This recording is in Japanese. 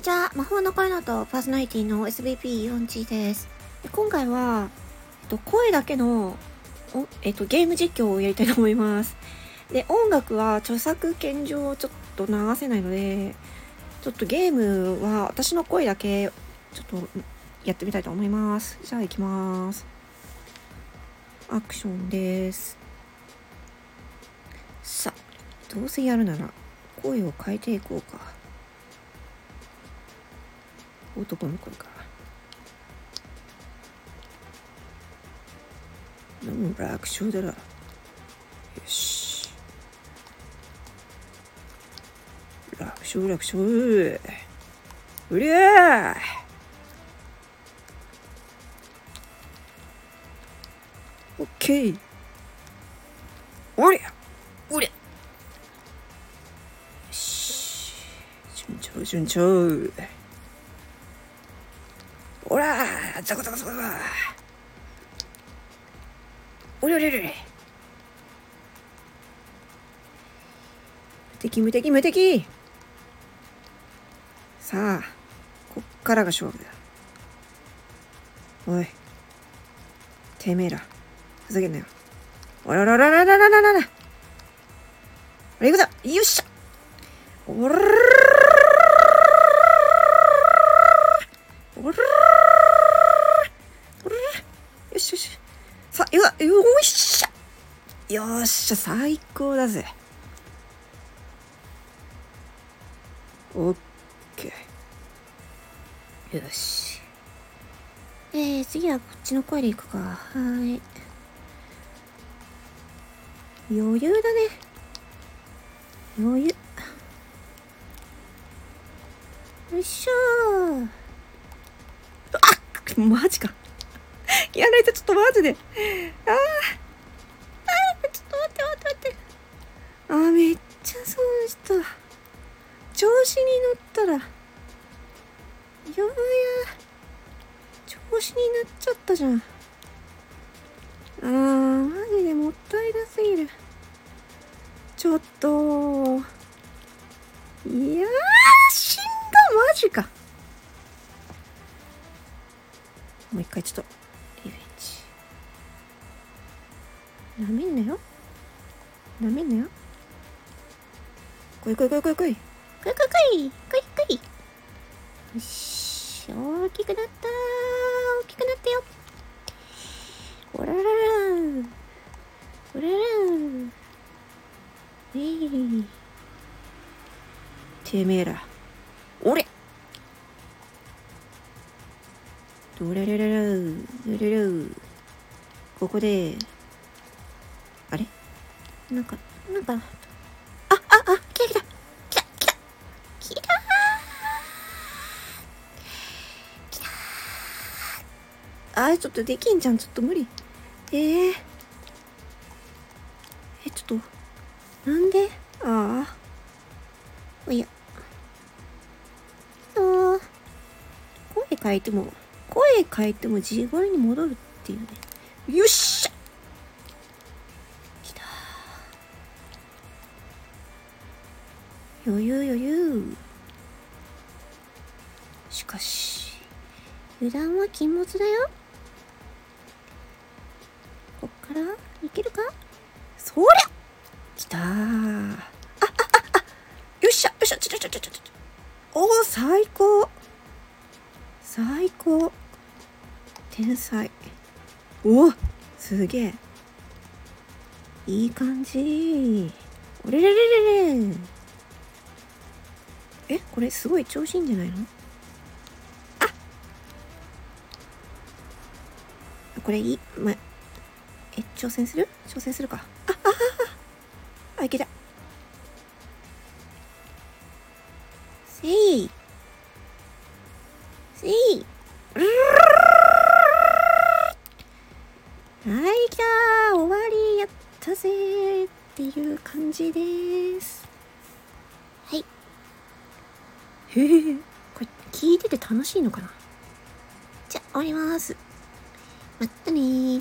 にちは。魔法の声のとパーソナリティの SBP4G です。今回は、えっと、声だけの、おえっと、ゲーム実況をやりたいと思います。で、音楽は著作権上ちょっと流せないので、ちょっとゲームは私の声だけ、ちょっとやってみたいと思います。じゃあ行きます。アクションです。さあ、どうせやるなら声を変えていこうか。男の声から。もう楽勝だな。よし。楽勝楽勝。うりゃーオッケー。おりゃおりゃよし。順調順調。おらーザコザコザコザコ。おりょりょりょり。無敵無敵無敵。さあこっからが勝負だ。おいてめえらふざけんなよ。おらららららららららあれ行くぞ。よっしゃ。おららららよっしゃ、最高だぜ。オッケー。よし。えー、次はこっちの声でいくか。はーい。余裕だね。余裕。よいしょー。あマジか。やられた、ちょっとマジで。ああ、あ、めっちゃ損した。調子に乗ったら、ようや、調子になっちゃったじゃん。あー、マジでもったいなすぎる。ちょっと、いやー、死んだ、マジか。もう一回ちょっと、リベンジ。なめんなよ。なめんなよ。来い来い来い来い来い。来い来い来い。来い来い。よし。大きくなった大きくなったよ。おらららおららえい。てめえら。おれドレレレレレレレここであれ？なんかなんかあちょっとできんじゃん。ちょっと無理。えー、えちょっと。なんで？ああおや。あー。声変えても声変えても地声に戻るっていうね。よっしゃ！きた。余裕余裕。しかし油断は禁物だよ。こっから？いけるか？そりゃ！きたー。ああああ！よっしゃよっしゃ！ちょちょちょちょちょおお最高。最高。天才。おおすげえ。いい感じ。おれれれれれ。えこれすごい調子いいんじゃないの？あ！これいい。まえ挑戦する？挑戦するか。ああああいけた。せい。せい。はい、来た。終わり。やったぜっていう感じです。はい。へえ、これ聞いてて楽しいのかな？じゃ、終わります。まったね。